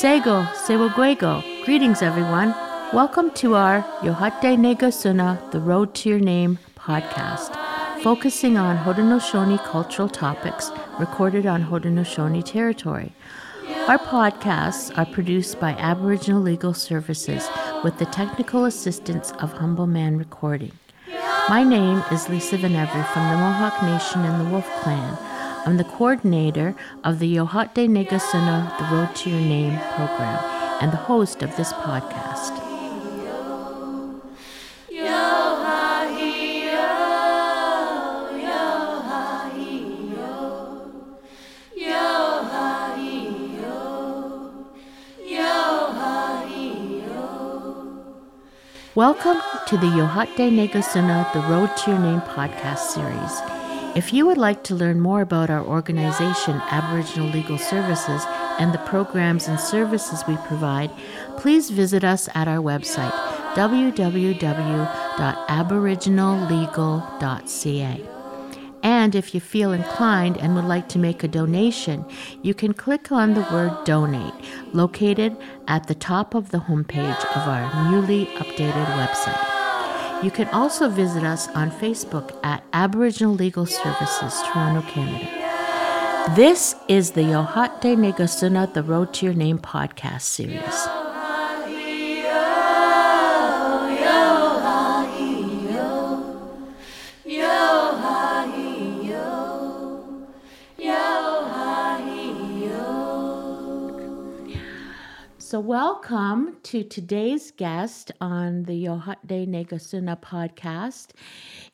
Sego, Sewagwego. Greetings, everyone. Welcome to our Yohate Negasuna, The Road to Your Name podcast, focusing on Haudenosaunee cultural topics recorded on Haudenosaunee territory. Our podcasts are produced by Aboriginal Legal Services with the technical assistance of Humble Man Recording. My name is Lisa Venevri from the Mohawk Nation and the Wolf Clan. I'm the coordinator of the Yohate Negasuna The Road to Your Name program and the host of this podcast. Welcome to the Yohate Negasuna The Road to Your Name podcast series. If you would like to learn more about our organization, Aboriginal Legal Services, and the programs and services we provide, please visit us at our website, www.aboriginallegal.ca. And if you feel inclined and would like to make a donation, you can click on the word donate located at the top of the homepage of our newly updated website. You can also visit us on Facebook at Aboriginal Legal Services, Toronto, Canada. This is the Yohate Negasuna The Road to Your Name podcast series. So, welcome to today's guest on the Yohate Negasuna podcast.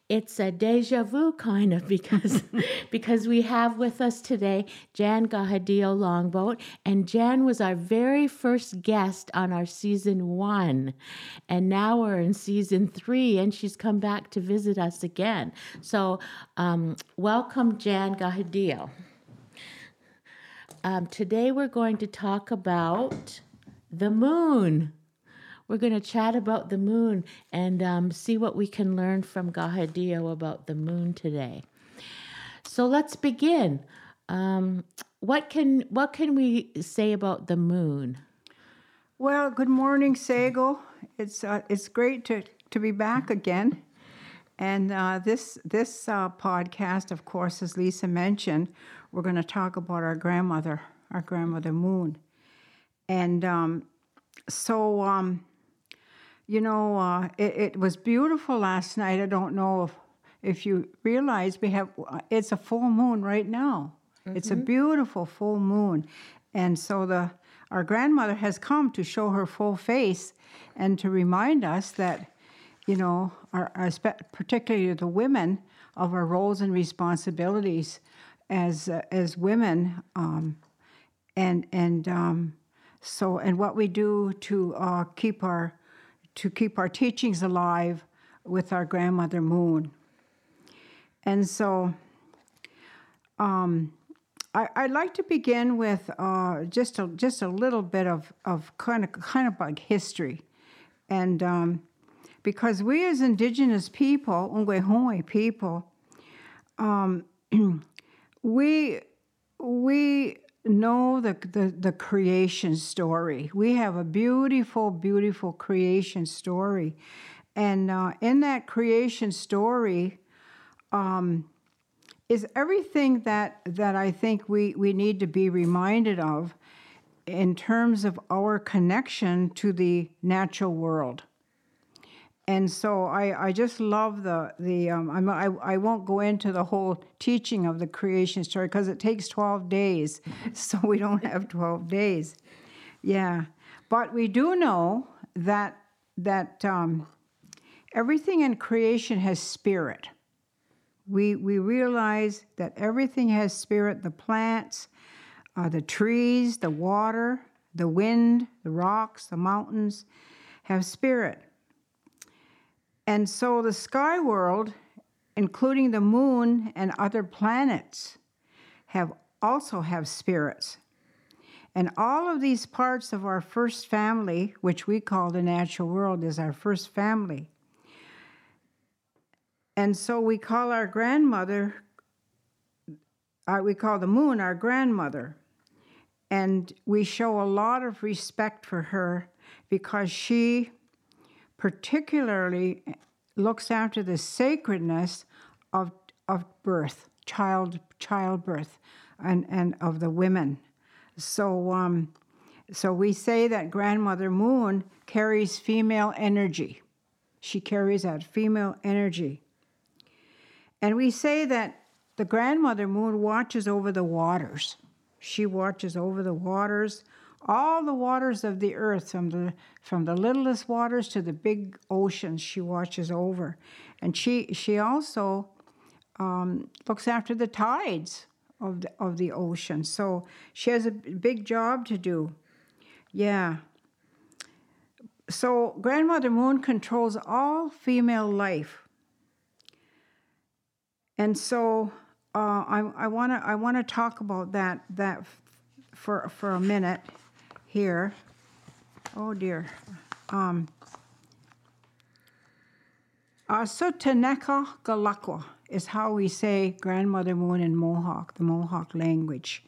It's a deja vu kind of because because we have with us today Jan Kahehti:io Longboat, and Jan was our very first guest on our season one, and now we're in season three, and she's come back to visit us again. So, um, welcome, Jan Kahehti:io. Um, today we're going to talk about the moon. We're going to chat about the moon and um, see what we can learn from Kahehti:io about the moon today. So let's begin. Um, what can what can we say about the moon? Well, good morning, Sago. It's uh, it's great to, to be back again. And uh, this this uh, podcast, of course, as Lisa mentioned, we're going to talk about our grandmother, our grandmother Moon. And um, so, um, you know, uh, it, it, was beautiful last night. I don't know if, if you realize we have, it's a full moon right now. Mm-hmm. It's a beautiful full moon. And so the our grandmother has come to show her full face and to remind us that, you know, our, our particularly the women, of our roles and responsibilities as uh, as women, um, and and um, so, and what we do to uh, keep our to keep our teachings alive with our grandmother Moon. And so, um, I, would like to begin with uh, just a just a little bit of, of kind of kind of like history, and um, because we as Indigenous people, Ungwehongwe people, um, we we know the, the, the creation story. We have a beautiful, beautiful creation story. And uh, in that creation story um, is everything that, that I think we, we need to be reminded of in terms of our connection to the natural world and so I, I just love the the um, I'm, I I won't go into the whole teaching of the creation story because it takes twelve days, so we don't have twelve days. Yeah, but we do know that that um, everything in creation has spirit. We we realize that everything has spirit. The plants, uh, the trees, the water, the wind, the rocks, the mountains have spirit. And so the sky world, including the moon and other planets, have also have spirits. And all of these parts of our first family, which we call the natural world, is our first family. And so we call our grandmother, uh, we call the moon our grandmother. and we show a lot of respect for her because she particularly looks after the sacredness of, of birth, child childbirth, and, and of the women. So, um, so we say that Grandmother Moon carries female energy. She carries that female energy. And we say that the Grandmother Moon watches over the waters. She watches over the waters, all the waters of the earth, from the from the littlest waters to the big oceans. She watches over, and she she also um, looks after the tides of the, of the ocean. So she has a big job to do. Yeah. So Grandmother Moon controls all female life. And so uh, I want to I want to talk about that that for for a minute here. Oh dear. Um, Asutaneka Galakwa is how we say Grandmother Moon in Mohawk, the Mohawk language.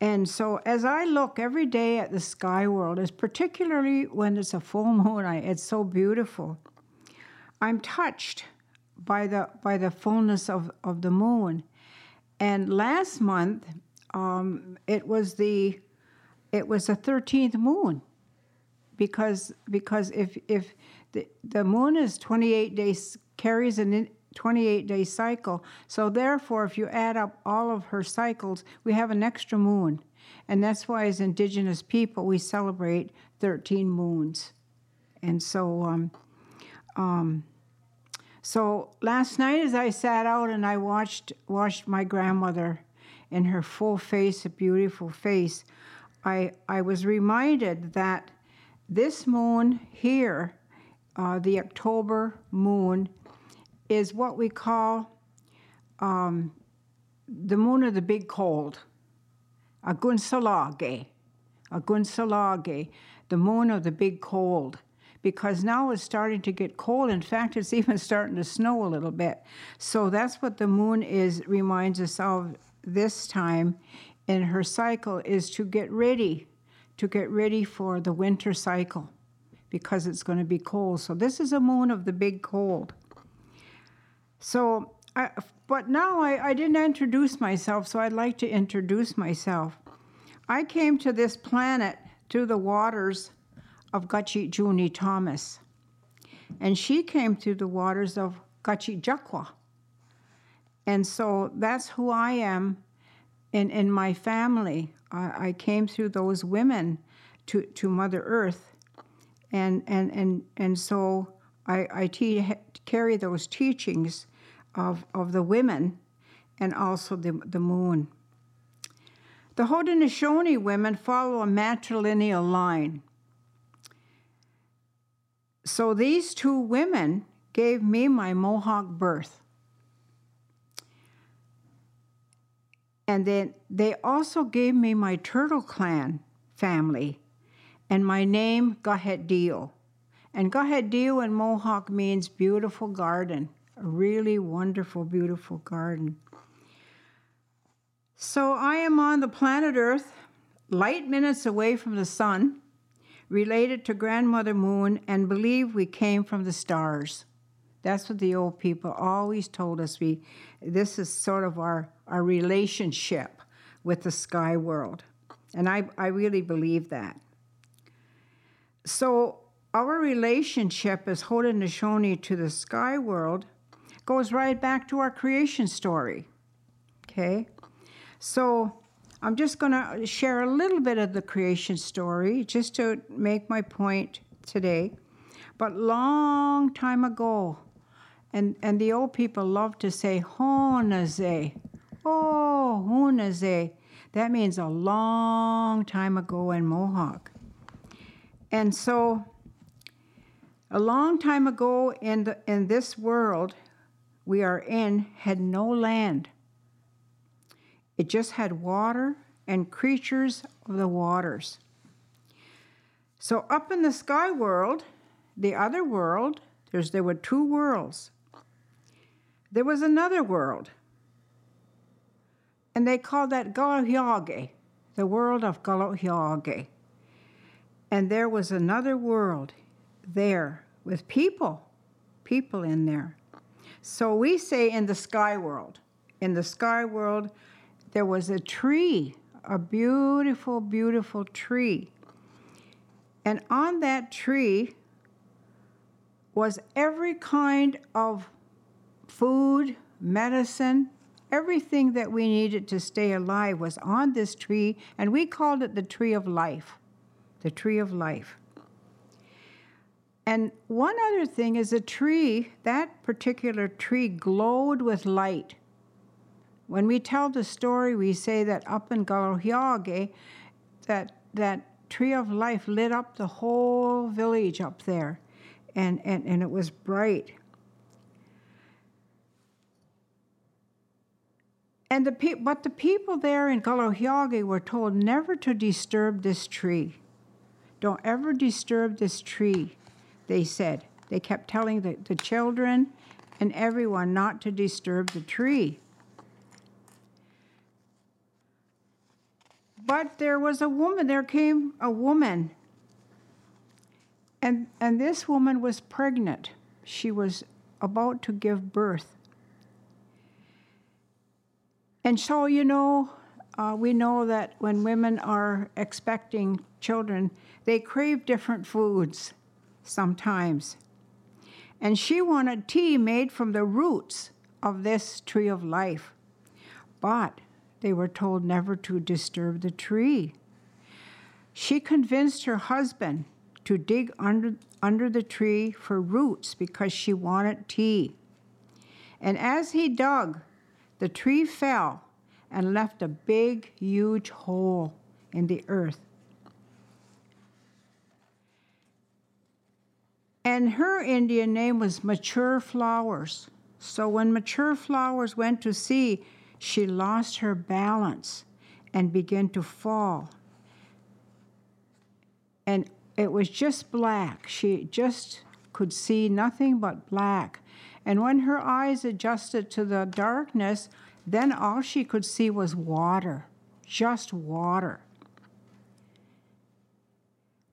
And so as I look every day at the sky world, is particularly when it's a full moon, I, it's so beautiful. I'm touched by the by the fullness of, of the moon. And last month, um, it was the it was the thirteenth moon, because because if if the, the moon is twenty eight days carries an 28 day cycle. So, therefore, if you add up all of her cycles, we have an extra moon. And that's why, as Indigenous people, we celebrate 13 moons. And so, um, um, so last night, as I sat out and I watched watched my grandmother in her full face, a beautiful face, I I was reminded that this moon here, uh, the October moon, is what we call um, the moon of the big cold, a gunsalage, a gunsalage, the moon of the big cold. Because now it's starting to get cold. In fact, it's even starting to snow a little bit. So that's what the moon is reminds us of this time in her cycle is to get ready, to get ready for the winter cycle because it's going to be cold. So this is a moon of the big cold. So, I, but now I, I didn't introduce myself, so I'd like to introduce myself. I came to this planet through the waters of Gachi Juni Thomas, and she came through the waters of Gachi Jakwa. And so that's who I am in, in my family. I, I came through those women to, to Mother Earth. And, and, and, and so I, I te- carry those teachings of, of the women and also the, the moon. The Haudenosaunee women follow a matrilineal line. So these two women gave me my Mohawk birth. And then they also gave me my Turtle Clan family and my name, Gahet And Gahet in Mohawk means beautiful garden a really wonderful, beautiful garden. So I am on the planet Earth, light minutes away from the sun, related to Grandmother Moon, and believe we came from the stars. That's what the old people always told us. We, this is sort of our, our relationship with the sky world. And I, I really believe that. So, our relationship as Haudenosaunee to the sky world goes right back to our creation story. Okay? So I'm just going to share a little bit of the creation story just to make my point today. But long time ago, and, and the old people love to say Honaze. Oh, Honaze. That means a long time ago in Mohawk. And so, a long time ago in, the, in this world, we are in had no land. It just had water and creatures of the waters. So up in the sky world, the other world, there's there were two worlds. There was another world. And they called that Gahyage. the world of Galohiage. And there was another world there with people, people in there. So we say in the sky world, in the sky world, there was a tree, a beautiful, beautiful tree. And on that tree was every kind of food, medicine, everything that we needed to stay alive was on this tree, and we called it the tree of life. The tree of life. And one other thing is a tree, that particular tree glowed with light. When we tell the story, we say that up in Galohiage, that, that tree of life lit up the whole village up there, and, and, and it was bright. And the pe- but the people there in Galohiage were told never to disturb this tree. Don't ever disturb this tree, they said. They kept telling the, the children and everyone not to disturb the tree. But there was a woman, there came a woman, and, and this woman was pregnant. She was about to give birth. And so, you know, uh, we know that when women are expecting children, they crave different foods sometimes. And she wanted tea made from the roots of this tree of life. But they were told never to disturb the tree. She convinced her husband to dig under, under the tree for roots because she wanted tea. And as he dug, the tree fell and left a big, huge hole in the earth. And her Indian name was Mature Flowers. So when Mature Flowers went to sea, she lost her balance and began to fall. And it was just black. She just could see nothing but black. And when her eyes adjusted to the darkness, then all she could see was water, just water.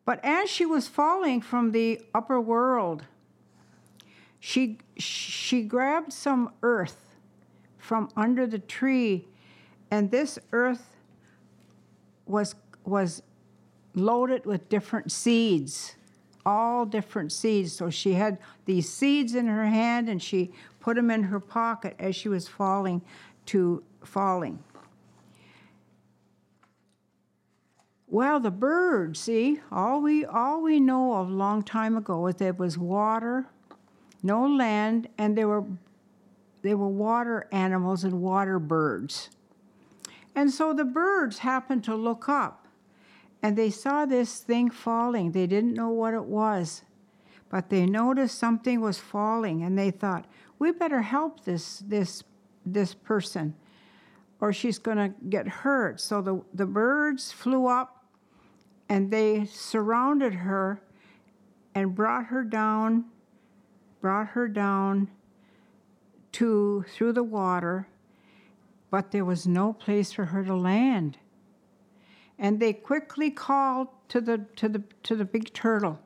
But as she was falling from the upper world, she, she grabbed some earth from under the tree, and this earth was, was loaded with different seeds all different seeds. So she had these seeds in her hand and she put them in her pocket as she was falling to falling. Well, the birds, see, all we all we know of a long time ago is there was water, no land, and there were there were water animals and water birds. And so the birds happened to look up and they saw this thing falling. They didn't know what it was, but they noticed something was falling, and they thought, "We better help this this this person, or she's going to get hurt." So the the birds flew up, and they surrounded her, and brought her down, brought her down to through the water, but there was no place for her to land and they quickly called to the to the to the big turtle.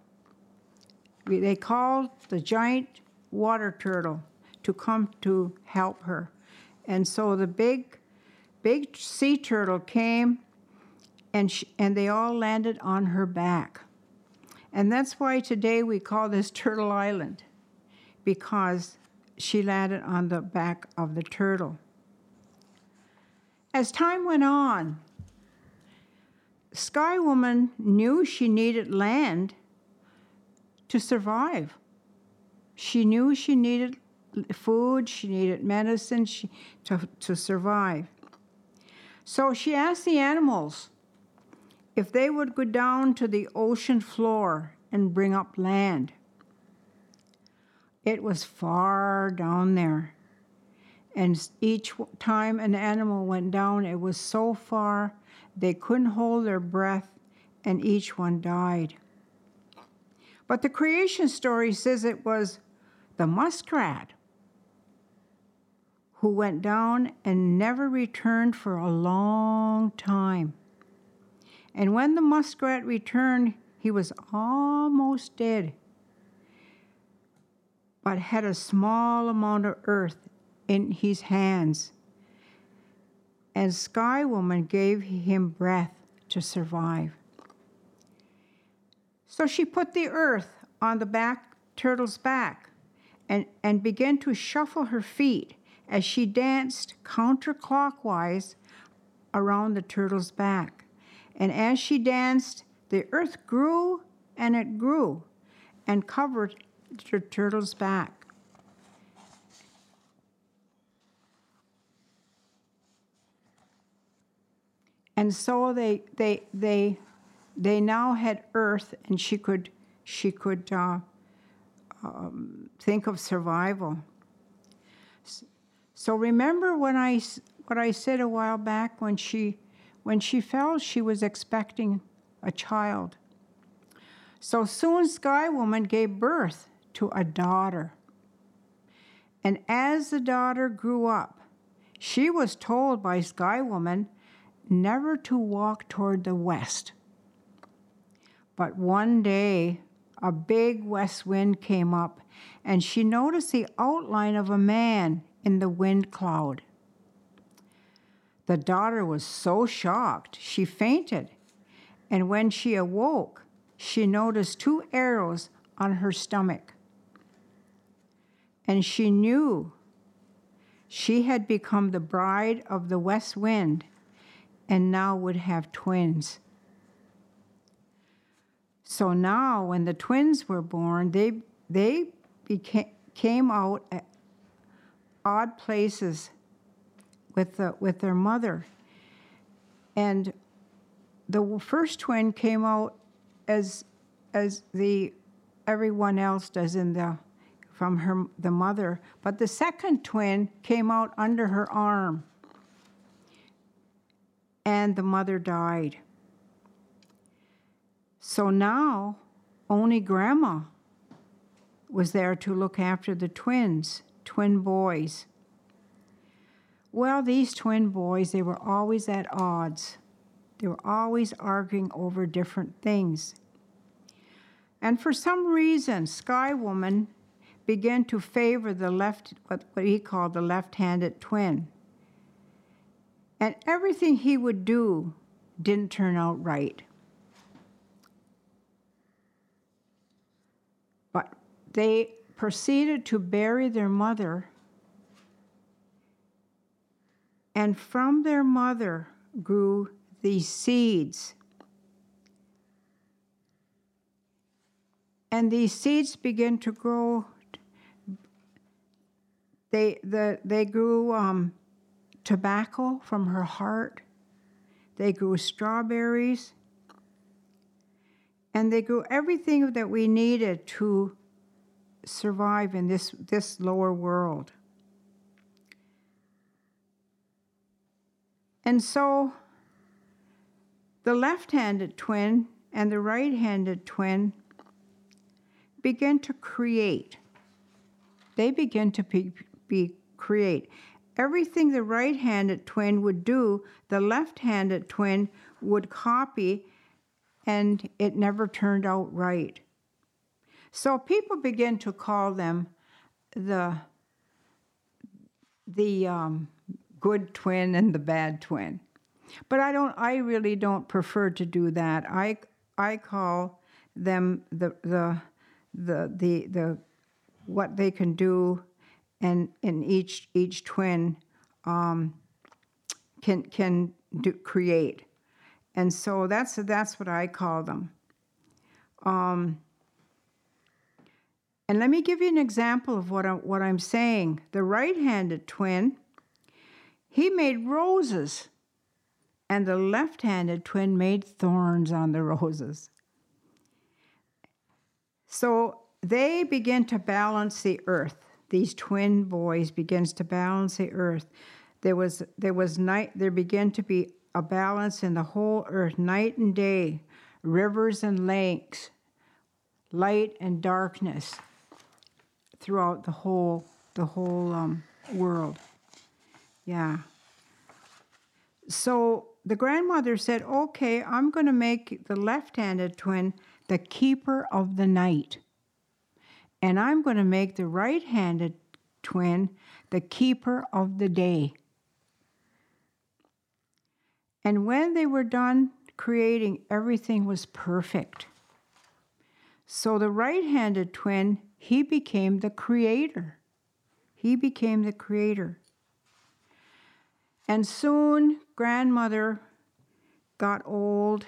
They called the giant water turtle to come to help her, and so the big big sea turtle came, and she, and they all landed on her back, and that's why today we call this Turtle Island, because she landed on the back of the turtle. As time went on, Sky Woman knew she needed land to survive. She knew she needed food, she needed medicine she, to, to survive. So she asked the animals if they would go down to the ocean floor and bring up land. It was far down there. And each time an animal went down, it was so far they couldn't hold their breath, and each one died. But the creation story says it was the muskrat who went down and never returned for a long time. And when the muskrat returned, he was almost dead, but had a small amount of earth in his hands. And Sky Woman gave him breath to survive. So she put the earth on the back turtle's back and, and began to shuffle her feet as she danced counterclockwise around the turtle's back. And as she danced, the earth grew and it grew and covered the turtle's back. And so they, they, they, they now had earth, and she could, she could uh, um, think of survival. So remember when I, what I said a while back when she, when she fell, she was expecting a child. So soon Sky Woman gave birth to a daughter. And as the daughter grew up, she was told by Sky Woman never to walk toward the west. But one day, a big west wind came up, and she noticed the outline of a man in the wind cloud. The daughter was so shocked, she fainted, and when she awoke, she noticed two arrows on her stomach. And she knew she had become the bride of the west wind and now would have twins. So now, when the twins were born, they, they became, came out at odd places with, the, with their mother. And the first twin came out as, as the, everyone else does in the, from her, the mother, but the second twin came out under her arm and the mother died. So now only grandma was there to look after the twins, twin boys. Well, these twin boys, they were always at odds. They were always arguing over different things. And for some reason, Sky Woman began to favor the left, what, he called the left handed twin. And everything he would do didn't turn out right. But they proceeded to bury their mother, and from their mother grew these seeds. And these seeds began to grow. They, the, they grew um, tobacco from her heart. They grew strawberries. And they grew everything that we needed to survive in this, this lower world. And so the left handed twin and the right handed twin begin to create. They begin to be, be create everything the right handed twin would do, the left handed twin would copy, and it never turned out right. So people begin to call them the, the um, good twin and the bad twin. But I don't I really don't prefer to do that. I I call them the the the the, the what they can do and in each each twin um, can can do, create, and so that's that's what I call them. Um, and let me give you an example of what I, what I'm saying. The right-handed twin, he made roses, and the left-handed twin made thorns on the roses. So they begin to balance the earth these twin boys begins to balance the earth. There was there was night there began to be a balance in the whole earth, night and day, rivers and lakes, light and darkness throughout the whole the whole um, world. Yeah. So the grandmother said, Okay, I'm going to make the left handed twin the keeper of the night. And I'm going to make the right handed twin the keeper of the day. And when they were done creating, everything was perfect. So the right handed twin, he became the creator. He became the creator. And soon, grandmother got old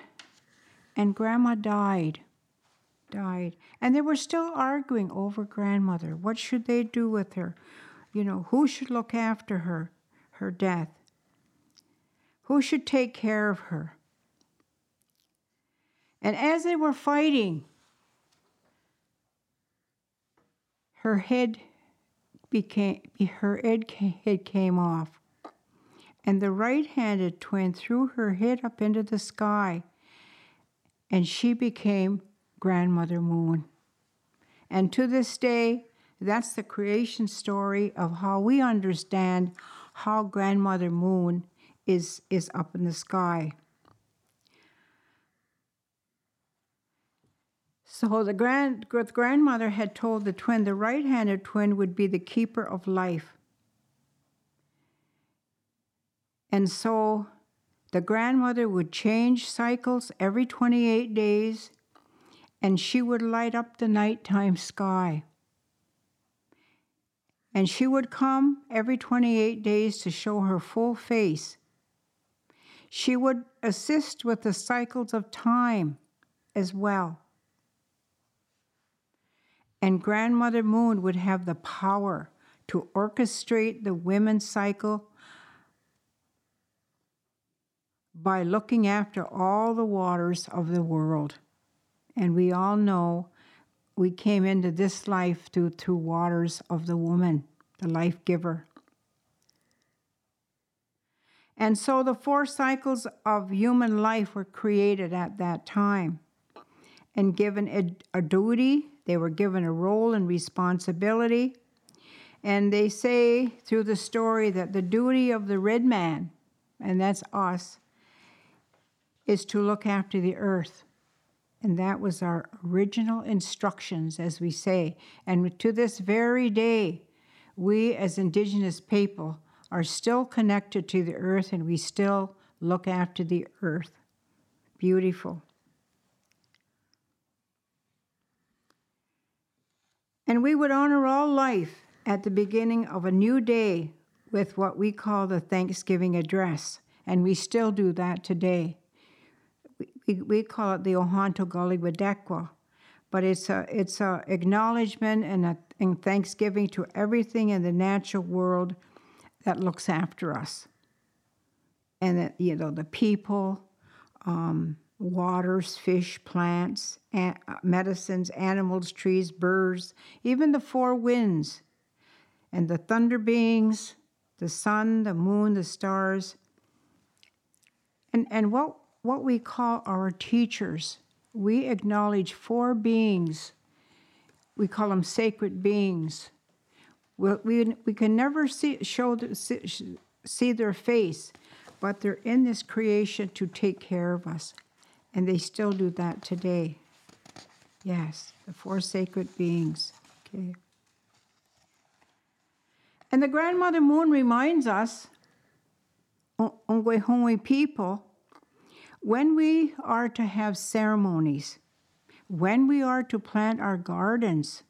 and grandma died. Died. And they were still arguing over grandmother. What should they do with her? You know, who should look after her, her death? Who should take care of her? And as they were fighting, her head became her head came off and the right handed twin threw her head up into the sky, and she became Grandmother Moon. And to this day, that's the creation story of how we understand how Grandmother Moon is, is up in the sky. So the grand, the grandmother had told the twin the right handed twin would be the keeper of life. And so the grandmother would change cycles every 28 days, and she would light up the nighttime sky. And she would come every 28 days to show her full face. She would assist with the cycles of time as well. And Grandmother Moon would have the power to orchestrate the women's cycle by looking after all the waters of the world. And we all know we came into this life through, through waters of the woman, the life giver. And so the four cycles of human life were created at that time and given a, a duty, they were given a role and responsibility. And they say through the story that the duty of the red man, and that's us, is to look after the earth. And that was our original instructions, as we say. And to this very day, we as Indigenous people are still connected to the earth and we still look after the earth. Beautiful. And we would honor all life at the beginning of a new day with what we call the Thanksgiving address. And we still do that today we, we call it the Ohanto Wadekwa, but it's a it's a acknowledgement and a and thanksgiving to everything in the natural world that looks after us, and that you know the people, um, waters, fish, plants, an- medicines, animals, trees, birds, even the four winds, and the thunder beings, the sun, the moon, the stars. And and what what we call our teachers. We acknowledge four beings. We call them sacred beings. We, we, we can never see, show see, see their face, but they're in this creation to take care of us. And they still do that today. Yes, the four sacred beings. Okay. And the Grandmother Moon reminds us, Ongwehongwe people, when we are to have ceremonies, when we are to plant our gardens,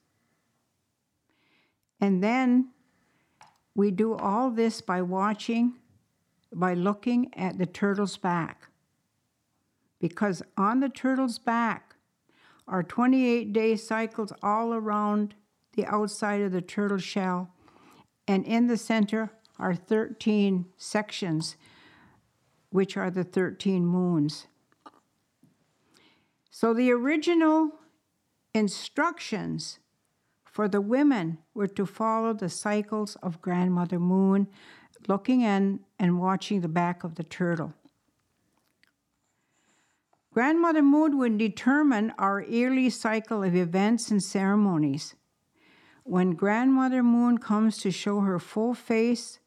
and then we do all this by watching, by looking at the turtle's back. Because on the turtle's back are 28 day cycles all around the outside of the turtle shell, and in the center are 13 sections which are the 13 moons. So the original instructions for the women were to follow the cycles of Grandmother Moon, looking in and watching the back of the turtle. Grandmother Moon would determine our yearly cycle of events and ceremonies. When Grandmother Moon comes to show her full face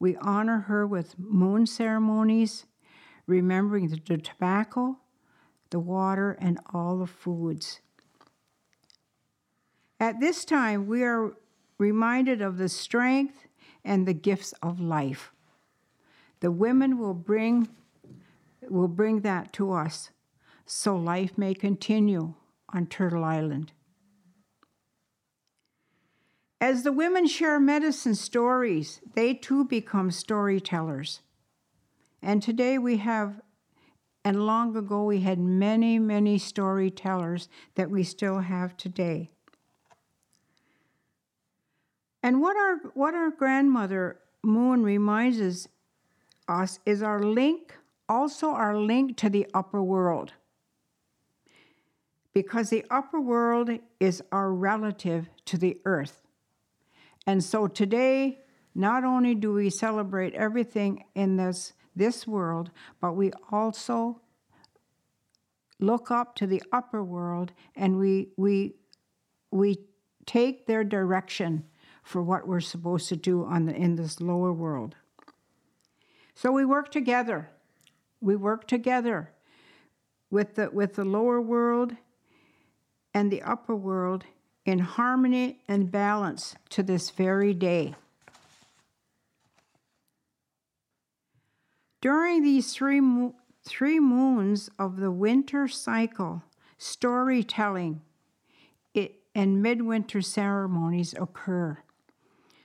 we honor her with moon ceremonies, remembering the, the tobacco, the water, and all the foods. At this time, we are reminded of the strength and the gifts of life. The women will bring, will bring that to us so life may continue on Turtle Island. As the women share medicine stories, they too become storytellers. And today we have, and long ago we had many, many storytellers that we still have today. And what our, what our grandmother Moon reminds us, us is our link, also our link to the upper world. Because the upper world is our relative to the earth. And so today, not only do we celebrate everything in this, this world, but we also look up to the upper world and we, we, we take their direction for what we're supposed to do on the, in this lower world. So we work together. We work together with the, with the lower world and the upper world in harmony and balance to this very day. During these three, mo- three moons of the winter cycle, storytelling it, and midwinter ceremonies occur.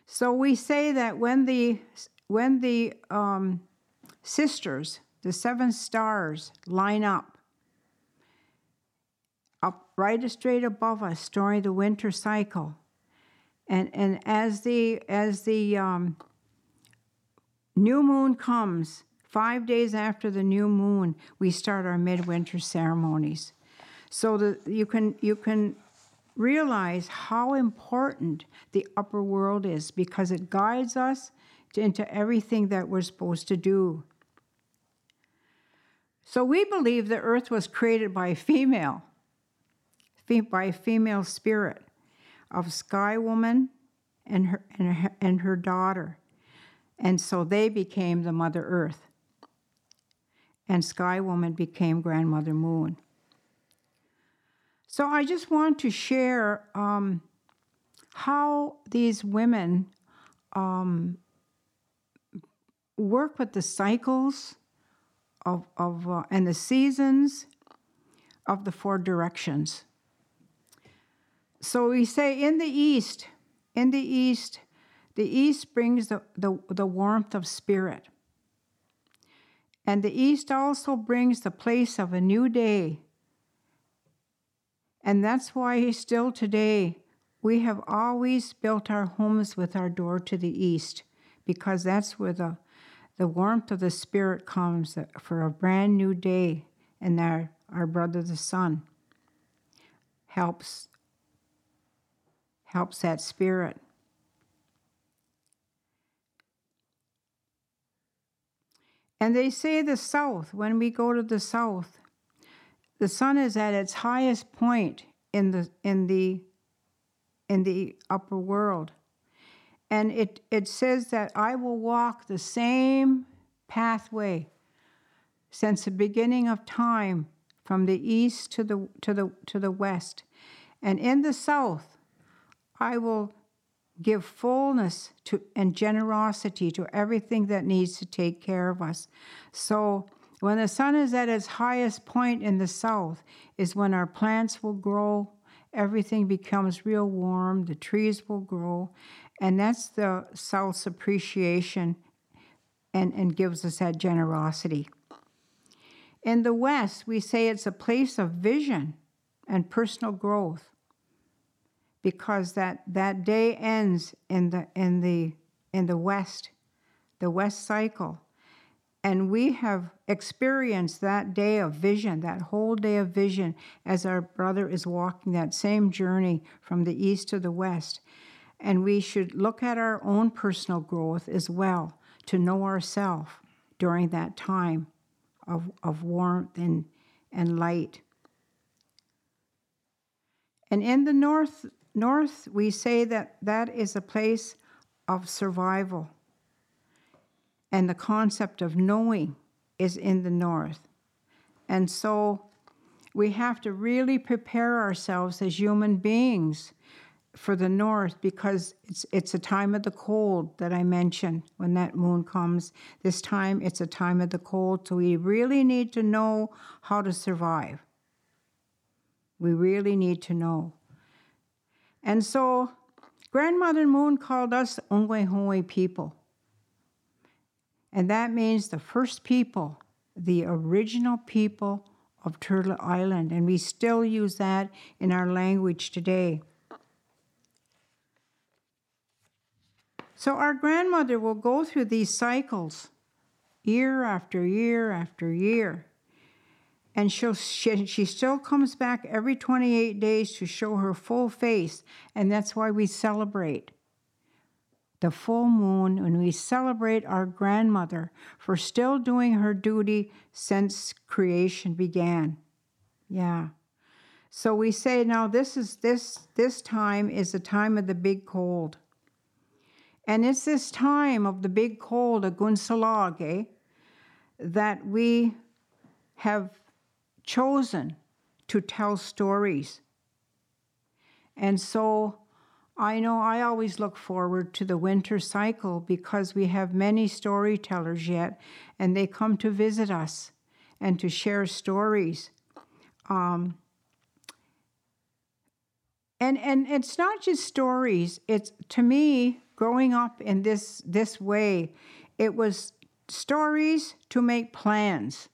So we say that when the when the um, sisters, the seven stars, line up up right straight above us during the winter cycle. And, and as the, as the um, new moon comes, five days after the new moon, we start our midwinter ceremonies. So that you can, you can realize how important the upper world is because it guides us into everything that we're supposed to do. So we believe the earth was created by a female by a female spirit of Sky Woman and her, and her, and her daughter. And so they became the Mother Earth. And Sky Woman became Grandmother Moon. So I just want to share um, how these women um, work with the cycles of, of uh, and the seasons of the four directions. So we say in the east, in the east, the east brings the, the, the warmth of spirit. And the east also brings the place of a new day. And that's why still today we have always built our homes with our door to the east, because that's where the, the warmth of the spirit comes for a brand new day. And our, our brother the sun helps helps that spirit. And they say the south, when we go to the south, the sun is at its highest point in the in the in the upper world. And it, it says that I will walk the same pathway since the beginning of time from the east to the to the to the west. And in the south I will give fullness to and generosity to everything that needs to take care of us. So when the sun is at its highest point in the south is when our plants will grow, everything becomes real warm, the trees will grow, and that's the south's appreciation and, and gives us that generosity. In the west, we say it's a place of vision and personal growth because that, that day ends in the, in, the, in the West, the West cycle. And we have experienced that day of vision, that whole day of vision, as our brother is walking that same journey from the East to the West. And we should look at our own personal growth as well to know ourselves during that time of, of warmth and, and light. And in the North, North, we say that that is a place of survival and the concept of knowing is in the north. And so we have to really prepare ourselves as human beings for the north because it's it's a time of the cold that I mentioned when that moon comes. This time it's a time of the cold, so we really need to know how to survive. We really need to know. And so Grandmother Moon called us Ongwehongwe people. And that means the first people, the original people of Turtle Island. And we still use that in our language today. So our grandmother will go through these cycles year after year after year. And she'll, she, she still comes back every 28 days to show her full face. And that's why we celebrate the full moon when we celebrate our grandmother for still doing her duty since creation began. Yeah. So we say now this is this this time is the time of the big cold. And it's this time of the big cold, of Gunsalage, that we have chosen to tell stories. And so I know I always look forward to the winter cycle because we have many storytellers yet, and they come to visit us and to share stories. Um, and and it's not just stories. It's to me growing up in this this way, it was stories to make plans.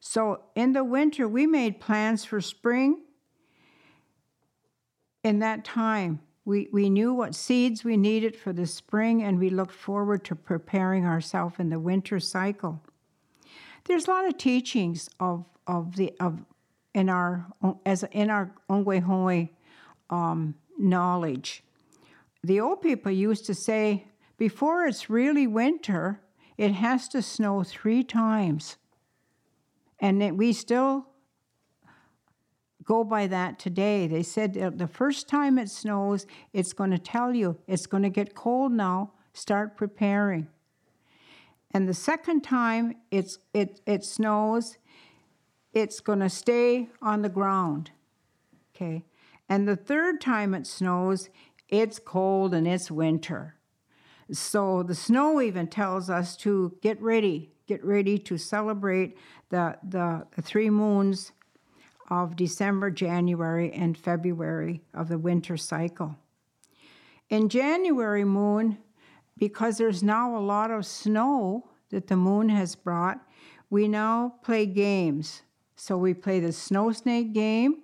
So in the winter, we made plans for spring. In that time, we, we knew what seeds we needed for the spring, and we looked forward to preparing ourselves in the winter cycle. There's a lot of teachings of, of the of in our as in our Ongwehongwe um, knowledge the old people used to say, before it's really winter, it has to snow three times. And we still go by that today. They said the first time it snows, it's going to tell you it's going to get cold now, start preparing. And the second time it's, it, it snows, it's going to stay on the ground. Okay. And the third time it snows, it's cold and it's winter. So the snow even tells us to get ready, get ready to celebrate the, the, three moons of December, January, and February of the winter cycle. In January moon, because there's now a lot of snow that the moon has brought, we now play games. So we play the snow snake game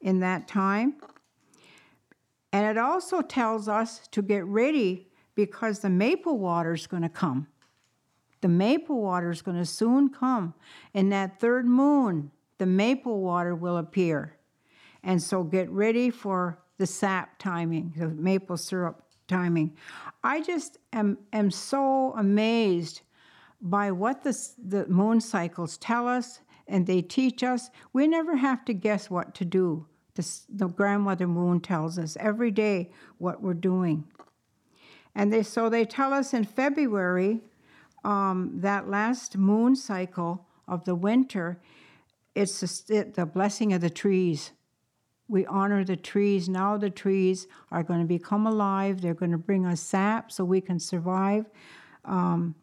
in that time. And it also tells us to get ready because the maple water is going to come. The maple water is going to soon come. In that third moon, the maple water will appear. And so get ready for the sap timing, the maple syrup timing. I just am, am so amazed by what the, the moon cycles tell us and they teach us. We never have to guess what to do. The, the grandmother moon tells us every day what we're doing. And they, so they tell us in February, um, that last moon cycle of the winter, it's the, the blessing of the trees. We honor the trees. Now the trees are going to become alive. They're going to bring us sap so we can survive. Um,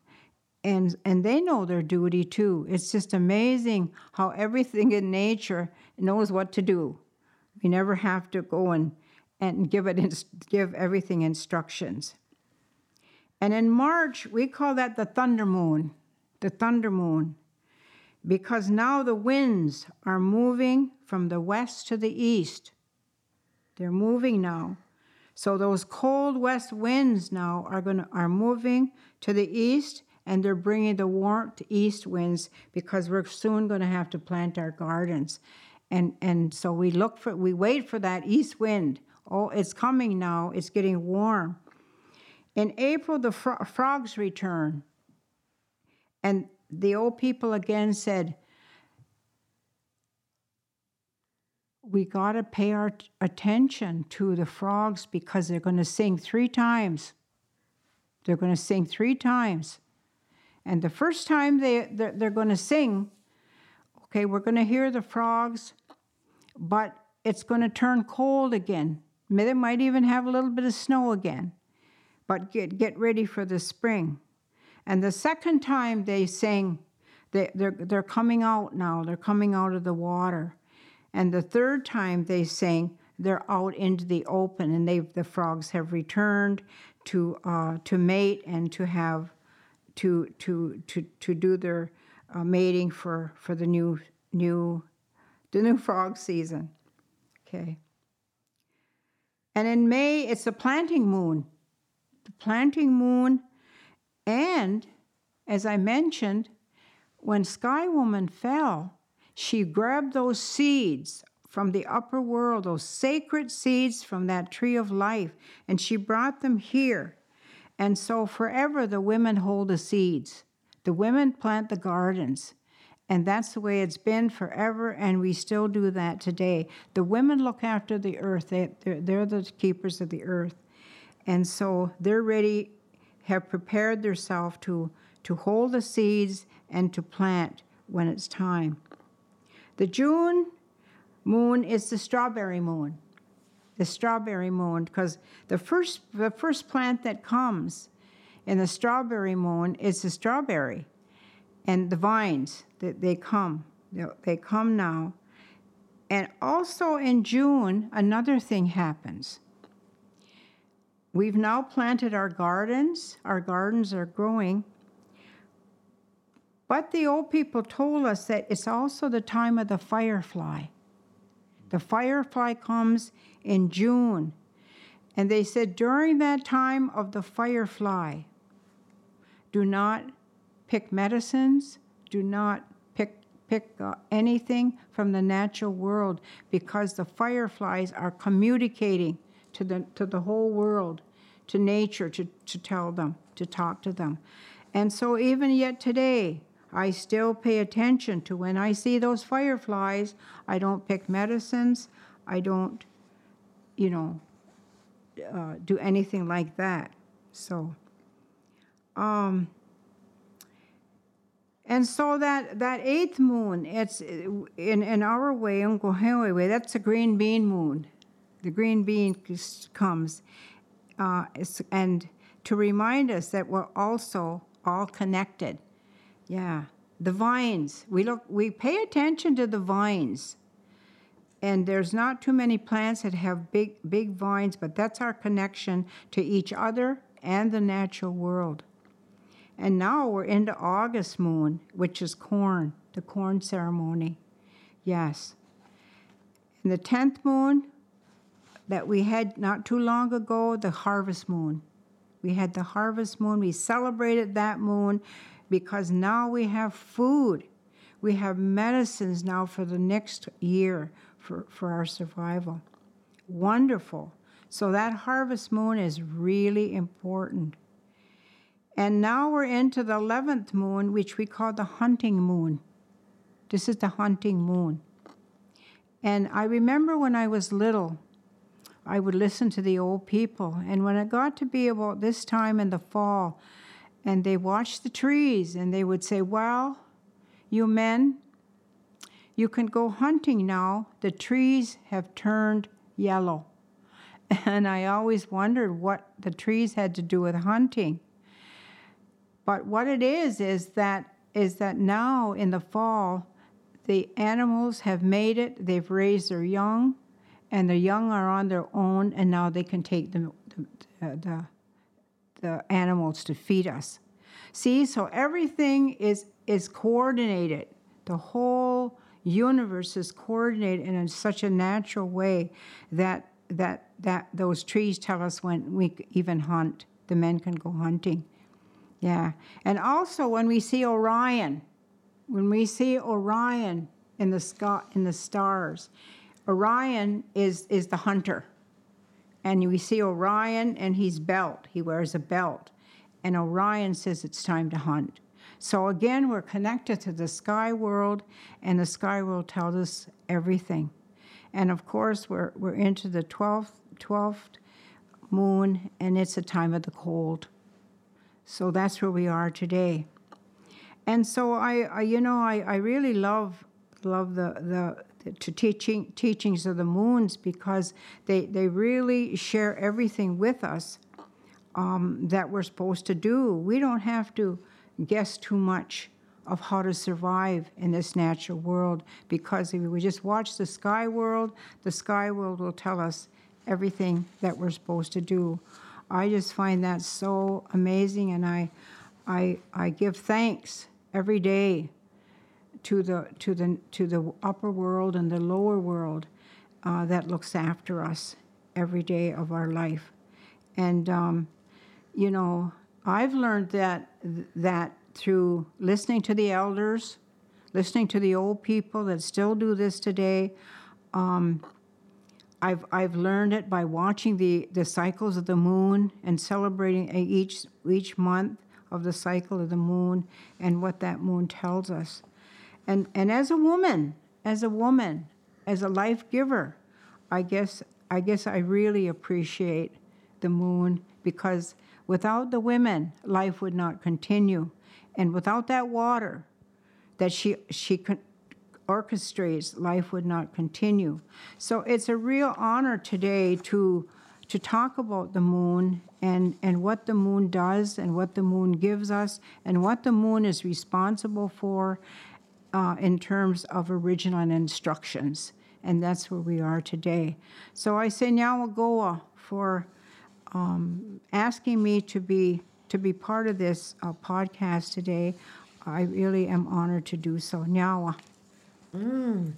and, and they know their duty too. It's just amazing how everything in nature knows what to do. We never have to go and, and give, it, give everything instructions. And in March, we call that the thunder moon, the thunder moon, because now the winds are moving from the west to the east. They're moving now. So those cold west winds now are going are moving to the east and they're bringing the warm east winds because we're soon going to have to plant our gardens. And, and so we look for, we wait for that east wind. Oh, it's coming now. It's getting warm. In April, the fro- frogs return. And the old people again said, we got to pay our t- attention to the frogs because they're going to sing three times. They're going to sing three times. And the first time they, they're, they're going to sing, okay, we're going to hear the frogs, but it's going to turn cold again. They might even have a little bit of snow again, but get, get ready for the spring. And the second time they sing, they, they're, they're coming out now, they're coming out of the water. And the third time they sing, they're out into the open, and they the frogs have returned to uh, to mate and to have to to to to do their uh, mating for for the new new the new frog season. Okay. And in May, it's the planting moon. The planting moon, and as I mentioned, when Sky Woman fell, she grabbed those seeds from the upper world, those sacred seeds from that tree of life, and she brought them here. And so forever the women hold the seeds. The women plant the gardens. And that's the way it's been forever, and we still do that today. The women look after the earth, they, they're, they're the keepers of the earth. And so they're ready, have prepared themselves to, to hold the seeds and to plant when it's time. The June moon is the strawberry moon. The strawberry moon, because the first, the first plant that comes in the strawberry moon is the strawberry. And the vines, that they come. They come now. And also in June, another thing happens. We've now planted our gardens, our gardens are growing. But the old people told us that it's also the time of the firefly. The firefly comes in June. And they said during that time of the firefly, do not pick medicines, do not pick, pick uh, anything from the natural world because the fireflies are communicating to the, to the whole world, to nature, to, to tell them, to talk to them. And so, even yet today, I still pay attention to when I see those fireflies. I don't pick medicines. I don't, you know, uh, do anything like that. So, um, and so that, that eighth moon, it's in, in our way, Ongwehongwe way, that's a green bean moon. The green bean comes. Uh, and to remind us that we're also all connected. Yeah, the vines. We look. We pay attention to the vines, and there's not too many plants that have big, big vines. But that's our connection to each other and the natural world. And now we're into August moon, which is corn, the corn ceremony. Yes. And the 10th moon that we had not too long ago, the harvest moon. We had the harvest moon. We celebrated that moon because now we have food. We have medicines now for the next year for, for our survival. Wonderful. So that harvest moon is really important. And now we're into the 11th moon, which we call the hunting moon. This is the hunting moon. And I remember when I was little, I would listen to the old people. And when it got to be about this time in the fall, and they watched the trees and they would say, Well, you men, you can go hunting now. The trees have turned yellow. And I always wondered what the trees had to do with hunting. But what it is is that is that now in the fall, the animals have made it. They've raised their young, and the young are on their own, and now they can take the, the, the the animals to feed us. See, so everything is is coordinated. The whole universe is coordinated in such a natural way that that that those trees tell us when we even hunt. The men can go hunting. Yeah. And also when we see Orion, when we see Orion in the sky in the stars, Orion is is the hunter and we see Orion and he's belt. He wears a belt. And Orion says it's time to hunt. So again, we're connected to the sky world, and the sky world tells us everything. And of course, we're, we're into the 12th, 12th moon, and it's a time of the cold. So that's where we are today. and so I, I you know, I, I really love love the the to teaching teachings of the moons because they they really share everything with us um, that we're supposed to do. We don't have to guess too much of how to survive in this natural world because if we just watch the sky world, the sky world will tell us everything that we're supposed to do. I just find that so amazing, and I, I, I give thanks every day to the to the to the upper world and the lower world uh, that looks after us every day of our life, and um, you know I've learned that that through listening to the elders, listening to the old people that still do this today. Um, I've, I've learned it by watching the, the cycles of the moon and celebrating each, each month of the cycle of the moon and what that moon tells us. And, and as a woman, as a woman, as a life giver, I guess, I guess I really appreciate the moon because without the women, life would not continue. And without that water that she, she orchestrates, life would not continue. So it's a real honor today to, to talk about the moon and, and what the moon does and what the moon gives us and what the moon is responsible for uh, in terms of original instructions. And that's where we are today. So I say Nyawagoa for um, asking me to be to be part of this uh, podcast today. I really am honored to do so. Nyawa. Mm.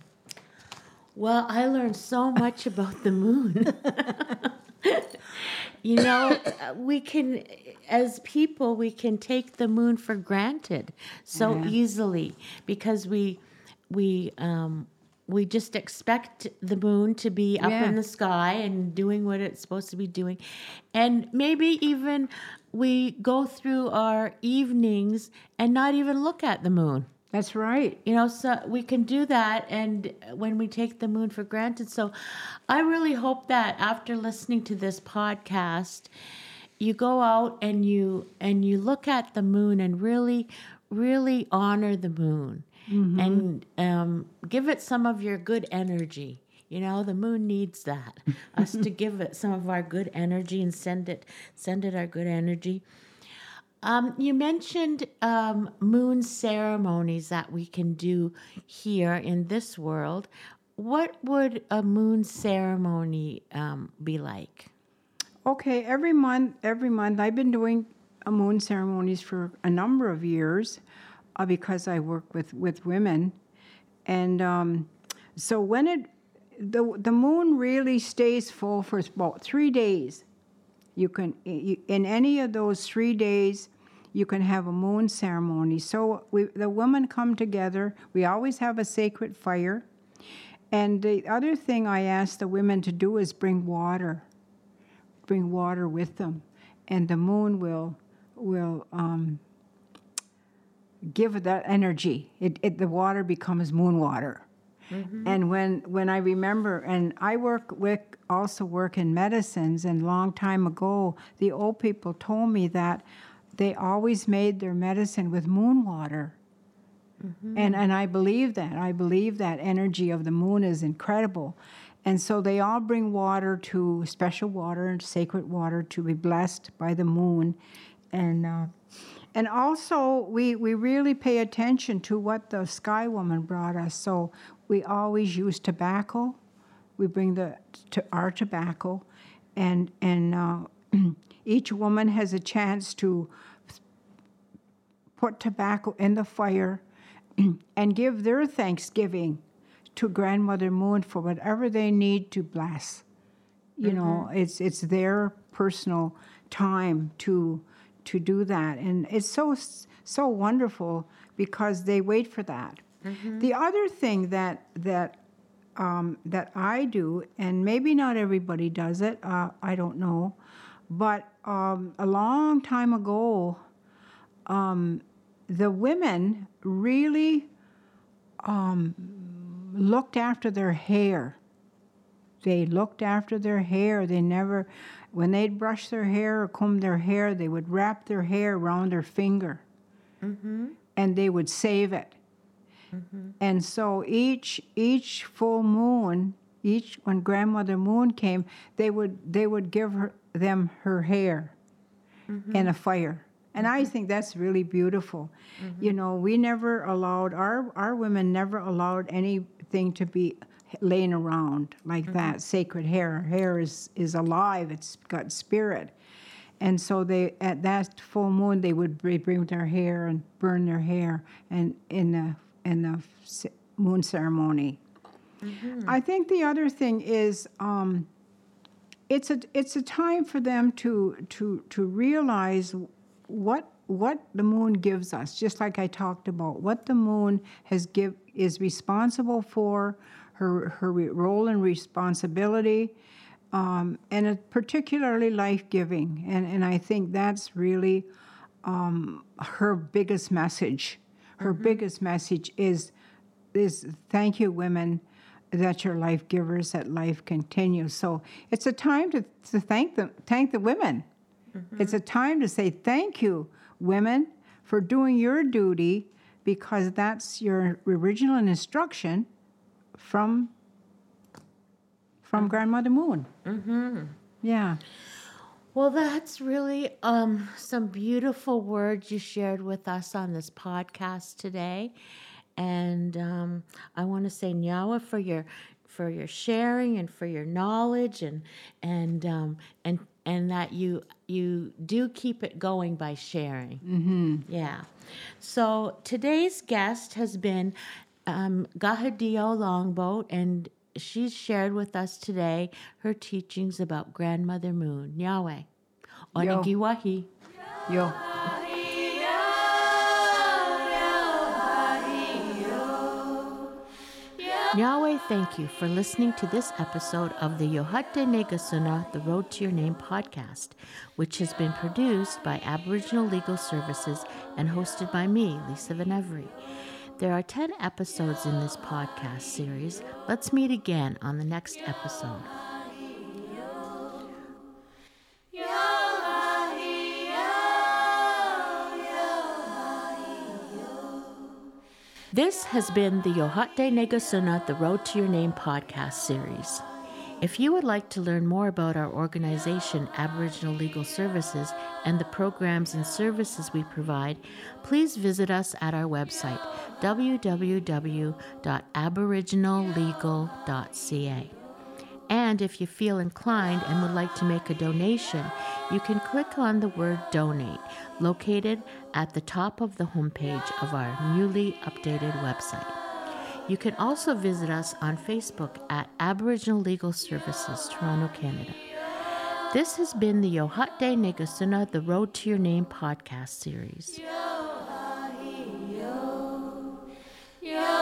Well, I learned so much about the moon. you know, we can, as people, we can take the moon for granted so yeah. easily because we, we, um, we just expect the moon to be up yeah. in the sky and doing what it's supposed to be doing. And maybe even we go through our evenings and not even look at the moon. That's right. You know, so we can do that and when we take the moon for granted. So I really hope that after listening to this podcast, you go out and you and you look at the moon and really really honor the moon mm-hmm. and um, give it some of your good energy. You know, the moon needs that. Us to give it some of our good energy and send it send it our good energy. Um, you mentioned um, moon ceremonies that we can do here in this world. What would a moon ceremony um, be like? Okay, every month, every month, I've been doing a moon ceremonies for a number of years uh, because I work with, with women. And um, so when it, the, the moon really stays full for about three days. You can, in any of those three days, you can have a moon ceremony. So we, the women come together. We always have a sacred fire. And the other thing I ask the women to do is bring water, bring water with them, and the moon will will um, give that energy. It, it, the water becomes moon water. Mm-hmm. And when, when I remember, and I work with also work in medicines, and long time ago, the old people told me that they always made their medicine with moon water. Mm-hmm. And, and I believe that. I believe that energy of the moon is incredible. And so they all bring water to special water, and sacred water, to be blessed by the moon. And uh, and also, we, we really pay attention to what the Sky Woman brought us. So we always use tobacco. We bring the to our tobacco, and and uh, each woman has a chance to put tobacco in the fire and give their thanksgiving to Grandmother Moon for whatever they need to bless. You mm-hmm. know, it's it's their personal time to to do that. And it's so, so wonderful because they wait for that. Mm-hmm. The other thing that, that, um, that I do, and maybe not everybody does it, uh, I don't know, but um, a long time ago, um, the women really um, looked after their hair. They looked after their hair. They never, when they'd brush their hair or comb their hair, they would wrap their hair around their finger. Mm-hmm. and they would save it. Mm-hmm. And so each each full moon, each when grandmother moon came, they would they would give her them her hair mm-hmm. in a fire. And I mm-hmm. think that's really beautiful. Mm-hmm. You know, we never allowed our our women never allowed anything to be laying around like mm-hmm. that. Sacred hair, hair is is alive. It's got spirit. And so they at that full moon they would bring their hair and burn their hair and in the in the moon ceremony. I think the other thing is um, it's a it's a time for them to to to realize what what the moon gives us just like i talked about what the moon has give is responsible for her her role and responsibility um, and it's particularly life-giving. And and i think that's really um, her biggest message. Her biggest message is is thank you women that you're life givers that life continues. So it's a time to, to thank them thank the women it's a time to say thank you women for doing your duty because that's your original instruction from from grandmother moon. Mm-hmm. yeah. Well, that's really um, some beautiful words you shared with us on this podcast today, and um, I want to say Nyawa for your for your sharing and for your knowledge and and um, and and that you you do keep it going by sharing. Mm-hmm. Yeah. So today's guest has been um, Kahehti:io Longboat, and she's shared with us today her teachings about Grandmother Moon, Yahweh. Onigiwahi. yo Yahweh, thank you for listening to this episode of the Yohate Negasuna, The Road to Your Name podcast, which has been produced by Aboriginal Legal Services and hosted by me, Lisa Van Every. There are 10 episodes in this podcast series. Let's meet again on the next episode. This has been the Yohate Negasuna, The Road to Your Name podcast series. If you would like to learn more about our organization, Aboriginal Legal Services, and the programs and services we provide, please visit us at our website, www.aboriginallegal.ca. And if you feel inclined and would like to make a donation, you can click on the word donate located at the top of the homepage of our newly updated website. You can also visit us on Facebook at Aboriginal Legal Services, Toronto, Canada. This has been the Yohate De Negasuna, The Road to Your Name podcast series. Yo, hi, yo. Yo.